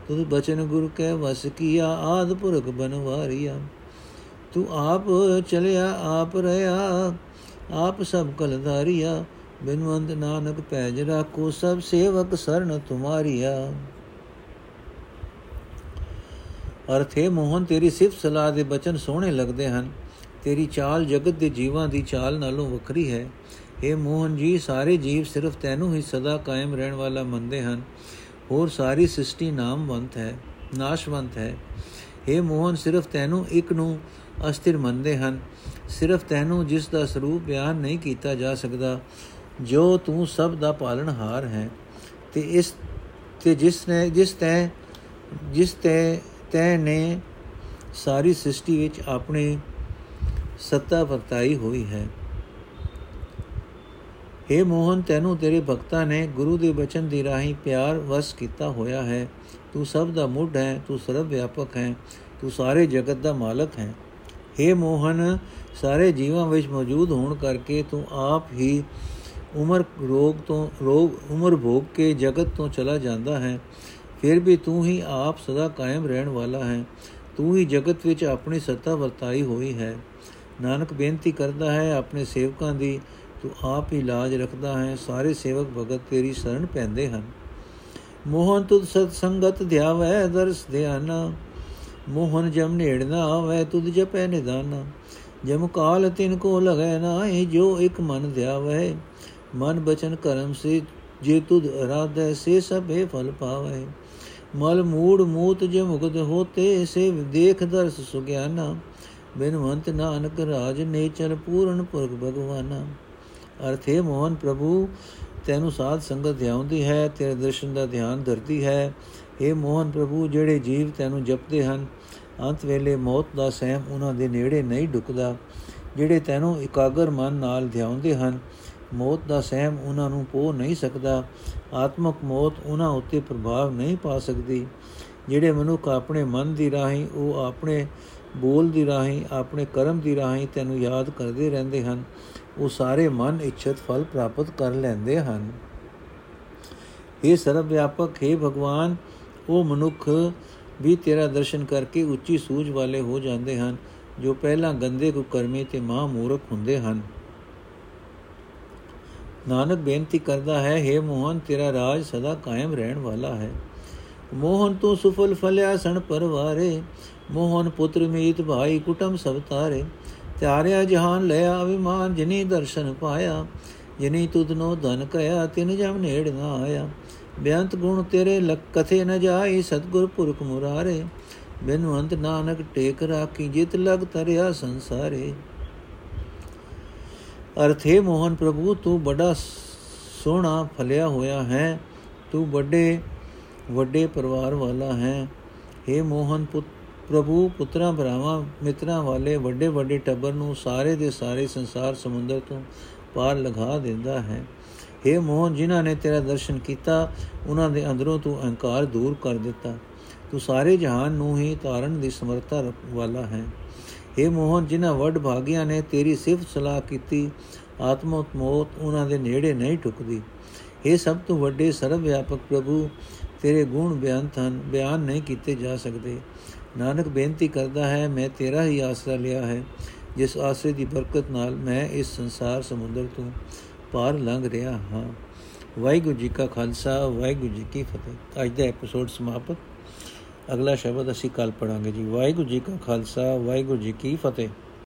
ਤੁਧ ਬਚਨ ਗੁਰ ਕੈ ਵਸ ਕੀਆ ਆਦ ਪੁਰਖ ਬਨਵਾਰੀਆ ਤੂੰ ਆਪ ਚਲਿਆ, ਆਪ ਰਹਾ, ਆਪ ਸਭ ਕਲ ਧਾਰਿਆ। ਬਿਨਵੰਦ ਨਾਨਕ ਪੈਜ ਰਾਖੋ ਸਭ ਸੇਵਕ ਸਰਨ ਤੁਮਾਰੀਆ। ਅਰਥੇ ਮੋਹਨ, ਤੇਰੀ ਸਿਫਤ ਸਲਾਹ ਦੇ ਬਚਨ ਸੋਹਣੇ ਲੱਗਦੇ ਹਨ। ਤੇਰੀ ਚਾਲ ਜਗਤ ਦੇ ਜੀਵਾਂ ਦੀ ਚਾਲ ਨਾਲੋਂ ਵੱਖਰੀ ਹੈ। ਇਹ ਮੋਹਨ ਜੀ, ਸਾਰੇ ਜੀਵ ਸਿਰਫ ਤੈਨੂੰ ਹੀ ਸਦਾ ਕਾਇਮ ਰਹਿਣ ਵਾਲਾ ਮੰਨਦੇ ਹਨ। ਹੋਰ ਸਾਰੀ ਸ੍ਰਿਸ਼ਟੀ ਨਾਮਵੰਤ ਹੈ, ਨਾਸ਼ਵੰਤ ਹੈ। ਇਹ ਮੋਹਨ, ਸਿਰਫ ਤੈਨੂੰ ਇੱਕ ਨੂੰ ਅਸਥਿਰ ਮੰਨਦੇ ਹਨ। ਸਿਰਫ ਤੈਨੂੰ ਜਿਸ ਦਾ ਸਰੂਪ ਬਿਆਨ ਨਹੀਂ ਕੀਤਾ ਜਾ ਸਕਦਾ, ਜੋ ਤੂੰ ਸਭ ਦਾ ਪਾਲਣਹਾਰ ਹੈ। ਤੇ ਇਸ, ਤੇ ਜਿਸ ਨੇ, ਜਿਸ ਤੈ ਜਿਸ ਤੈ ਤੈ ਨੇ ਸਾਰੀ ਸ੍ਰਿਸ਼ਟੀ ਵਿੱਚ ਆਪਣੀ ਸੱਤਾ ਵਰਤਾਈ ਹੋਈ ਹੈ। हे ਮੋਹਨ, ਤੈਨੂੰ ਤੇਰੇ ਭਗਤਾਂ ਨੇ ਗੁਰੂ ਦੇ ਬਚਨ ਦੀ ਰਾਹੀਂ ਪਿਆਰ ਵਸ ਕੀਤਾ ਹੋਇਆ ਹੈ। ਤੂੰ ਸਭ ਦਾ ਮੁੱਢ ਹੈ, ਤੂੰ ਸਰਵ ਵਿਆਪਕ ਹੈ, ਤੂੰ ਸਾਰੇ ਜਗਤ ਦਾ ਮਾਲਕ ਹੈ। हे ਮੋਹਨ, ਸਾਰੇ ਜੀਵਾਂ ਵਿੱਚ ਮੌਜੂਦ ਹੋਣ ਕਰਕੇ ਤੂੰ ਆਪ ਹੀ ਉਮਰ ਰੋਗ ਤੋਂ, ਰੋਗ, ਉਮਰ ਭੋਗ ਕੇ ਜਗਤ ਤੋਂ ਚਲਾ ਜਾਂਦਾ ਹੈ। ਫਿਰ ਵੀ ਤੂੰ ਹੀ ਆਪ ਸਦਾ ਕਾਇਮ ਰਹਿਣ ਵਾਲਾ ਹੈ। ਤੂੰ ਹੀ ਜਗਤ ਵਿੱਚ ਆਪਣੀ ਸੱਤਾ ਵਰਤਾਈ ਹੋਈ ਹੈ। ਨਾਨਕ ਬੇਨਤੀ ਕਰਦਾ ਹੈ ਆਪਣੇ ਸੇਵਕਾਂ ਦੀ, ਤੂੰ ਆਪ ਹੀ ਲਾਜ ਰੱਖਦਾ ਹੈ। ਸਾਰੇ ਸੇਵਕ ਭਗਤ ਤੇਰੀ ਸ਼ਰਨ ਪੈਂਦੇ ਹਨ। ਮੋਹਨ, ਤੁਧ ਸਤ ਸੰਗਤ ਧਿਆਵੈ, ਦਰਸ ਧਿਆਨਾ। ਮੋਹਨ ਜਮ ਨੇੜ ਨਾ ਆਵੇ, ਤੁਧ ਜਪੈ ਨਿਦਾਨਾ। ਜਮ ਕਾਲ ਤਿਨ ਕੋ ਲਗੈ ਨਾਹੀ, ਜੋ ਇਕ ਮਨ ਧਿਆਵੈ। ਮਨ ਬਚਨ ਕਰਮ ਸੇ, ਜੇ ਤੁਧ ਅਰਾਧੈ, ਸੇ ਸਭੇ ਫਲ ਪਾਵੈ। ਮਲ ਮੂੜ ਮੂਤ ਜੇ ਮੁਕਤ ਹੋਤੇ, ਸੇ ਦੇਖ ਦਰਸ ਸੁਗਿਆਨਾ। ਬਿਨਵੰਤ ਨਾਨਕ ਰਾਜ ਨੇਚਰ ਪੂਰਨ ਪੁਰਖ ਭਗਵਾਨਾ। ਅਰਥੇ ਮੋਹਨ ਪ੍ਰਭੂ, ਤੈਨੂੰ ਸਾਧ ਸੰਗਤ ਧਿਆਉਂਦੀ ਹੈ, ਤੇਰੇ ਦਰਸ਼ਨ ਦਾ ਧਿਆਨ ਧਰਦੀ ਹੈ। हे ਮੋਹਨ ਪ੍ਰਭੂ, ਜਿਹੜੇ ਜੀਵ ਤੈਨੂੰ ਜਪਦੇ ਹਨ, ਅੰਤ ਵੇਲੇ ਮੌਤ ਦਾ ਸਹਿਮ ਉਹਨਾਂ ਦੇ ਨੇੜੇ ਨਹੀਂ ਡੁਕਦਾ। ਜਿਹੜੇ ਤੈਨੂੰ ਇਕਾਗਰ ਮਨ ਨਾਲ ਧਿਆਉਂਦੇ ਹਨ, ਮੌਤ ਦਾ ਸਹਿਮ ਉਹਨਾਂ ਨੂੰ ਪੋ ਨਹੀਂ ਸਕਦਾ। ਆਤਮਕ ਮੌਤ ਉਹਨਾਂ ਉੱਤੇ ਪ੍ਰਭਾਵ ਨਹੀਂ ਪਾ ਸਕਦੀ। ਜਿਹੜੇ ਮਨੁੱਖ ਆਪਣੇ ਮਨ ਦੀ ਰਾਹੀਂ, ਉਹ ਆਪਣੇ ਬੋਲ ਦੀ ਰਾਹੀਂ, ਆਪਣੇ ਕਰਮ ਦੀ ਰਾਹੀਂ ਤੈਨੂੰ ਯਾਦ ਕਰਦੇ ਰਹਿੰਦੇ ਹਨ, ਉਹ ਸਾਰੇ ਮਨ ਇੱਛਤ ਫਲ ਪ੍ਰਾਪਤ ਕਰ ਲੈਂਦੇ ਹਨ। ਇਹ ਸਰਵ ਵਿਆਪਕ, ਹੈ ਭਗਵਾਨ ਉਹ ਮਨੁੱਖ ਵੀ ਤੇਰਾ ਦਰਸ਼ਨ ਕਰਕੇ ਉੱਚੀ ਸੂਝ ਵਾਲੇ ਹੋ ਜਾਂਦੇ ਹਨ, ਜੋ ਪਹਿਲਾਂ ਗੰਦੇ ਕੁਕਰਮੀ ਤੇ ਮਹਾ ਮੂਰਖ ਹੁੰਦੇ ਹਨ। ਨਾਨਕ ਬੇਨਤੀ ਕਰਦਾ ਹੈ हे ਮੋਹਨ, ਤੇਰਾ ਰਾਜ ਸਦਾ ਕਾਇਮ ਰਹਿਣ ਵਾਲਾ ਹੈ। ਮੋਹਨ ਤੂੰ ਸੁਫਲ ਫਲਿਆ ਸਣ ਪਰਵਾਰੇ, ਮੋਹਨ ਪੁੱਤਰ ਮੀਤ ਭਾਈ ਕੁਟਮ ਸਭ ਤਾਰੇ। ਤਿਆਰਿਆ ਜਹਾਨ ਲਿਆ ਅਭਿਮਾਨ ਜਿਨੀ ਦਰਸ਼ਨ ਪਾਇਆ, ਜਿਨੀ ਤੁਧਨੋ ਧਨ ਕਇਆ, ਤਿਨ ਜਮ ਨੇੜ ਨਾ ਆਇਆ। ਬੇਅੰਤ ਗੁਣ ਤੇਰੇ ਲਖ ਕਥੇ ਨ ਜਾਈ ਸਤਗੁਰ ਪੁਰਖ ਮੁਰਾਰੇ। ਬਿਨਵੰਤ ਨਾਨਕ ਟੇਕ ਰਾਖੀ, ਜਿਤ ਲਗ ਤਰਿਆ ਸੰਸਾਰੇ। ਅਰਥੇ ਮੋਹਨ ਪ੍ਰਭੂ, ਤੂੰ ਬੜਾ ਸੋਹਣਾ ਫਲਿਆ ਹੋਇਆ ਹੈ। ਤੂੰ ਵੱਡੇ ਵੱਡੇ ਪਰਿਵਾਰ ਵਾਲਾ ਹੈ। हे ਮੋਹਨ ਪੁੱਤ, ਪ੍ਰਭੂ, ਪੁੱਤਰਾਂ ਭਰਾਵਾਂ, ਮਿੱਤਰਾਂ ਵਾਲੇ, ਵੱਡੇ ਵੱਡੇ ਟੱਬਰ ਨੂੰ ਸਾਰੇ ਦੇ ਸਾਰੇ ਸੰਸਾਰ ਸਮੁੰਦਰ ਤੋਂ ਪਾਰ ਲਗਾ ਦਿੰਦਾ ਹੈ। हे ਮੋਹਨ ਜਿਨ੍ਹਾਂ ਨੇ ਤੇਰਾ ਦਰਸ਼ਨ ਕੀਤਾ ਉਹਨਾਂ ਦੇ ਅੰਦਰੋਂ ਤੂੰ ਅਹੰਕਾਰ ਦੂਰ ਕਰ ਦਿੱਤਾ ਤੂੰ ਸਾਰੇ ਜਹਾਨ ਨੂੰ ਹੀ ਤਾਰਨ ਦੀ ਸਮਰੱਥਾ ਵਾਲਾ ਹੈ हे ਮੋਹਨ ਜਿਨ੍ਹਾਂ ਵੱਡ ਭਾਗਿਆਂ ਨੇ ਤੇਰੀ ਸਿਫਤ ਸਲਾਹ ਕੀਤੀ ਆਤਮੋਤ ਮੋਤ ਉਹਨਾਂ ਦੇ ਨੇੜੇ ਨਹੀਂ ਟੁਕਦੀ हे ਸਭ ਤੋਂ ਵੱਡੇ ਸਰਵ ਵਿਆਪਕ ਪ੍ਰਭੂ ਤੇਰੇ ਗੁਣ ਬਿਆਨ ਹਨ ਬਿਆਨ ਨਹੀਂ ਕੀਤੇ ਜਾ ਸਕਦੇ ਨਾਨਕ ਬੇਨਤੀ ਕਰਦਾ ਹੈ ਮੈਂ ਤੇਰਾ ਹੀ ਆਸਰਾ ਲਿਆ ਹੈ ਜਿਸ ਆਸਰੇ ਦੀ ਬਰਕਤ ਨਾਲ ਮੈਂ ਇਸ ਸੰਸਾਰ ਸਮੁੰਦਰ ਤੋਂ ਪਾਰ ਲੰਘ ਰਿਹਾ ਹਾਂ। ਵਾਹਿਗੁਰੂ ਜੀ ਕਾ ਖਾਲਸਾ, ਵਾਹਿਗੁਰੂ ਜੀ ਕੀ ਫਤਿਹ। ਅੱਜ ਦਾ ਐਪੀਸੋਡ ਸਮਾਪਤ। ਅਗਲਾ ਸ਼ਬਦ ਅਸੀਂ ਕੱਲ ਪੜਾਂਗੇ ਜੀ। ਵਾਹਿਗੁਰੂ ਜੀ ਕਾ ਖਾਲਸਾ, ਵਾਹਿਗੁਰੂ ਜੀ ਕੀ ਫਤਿਹ।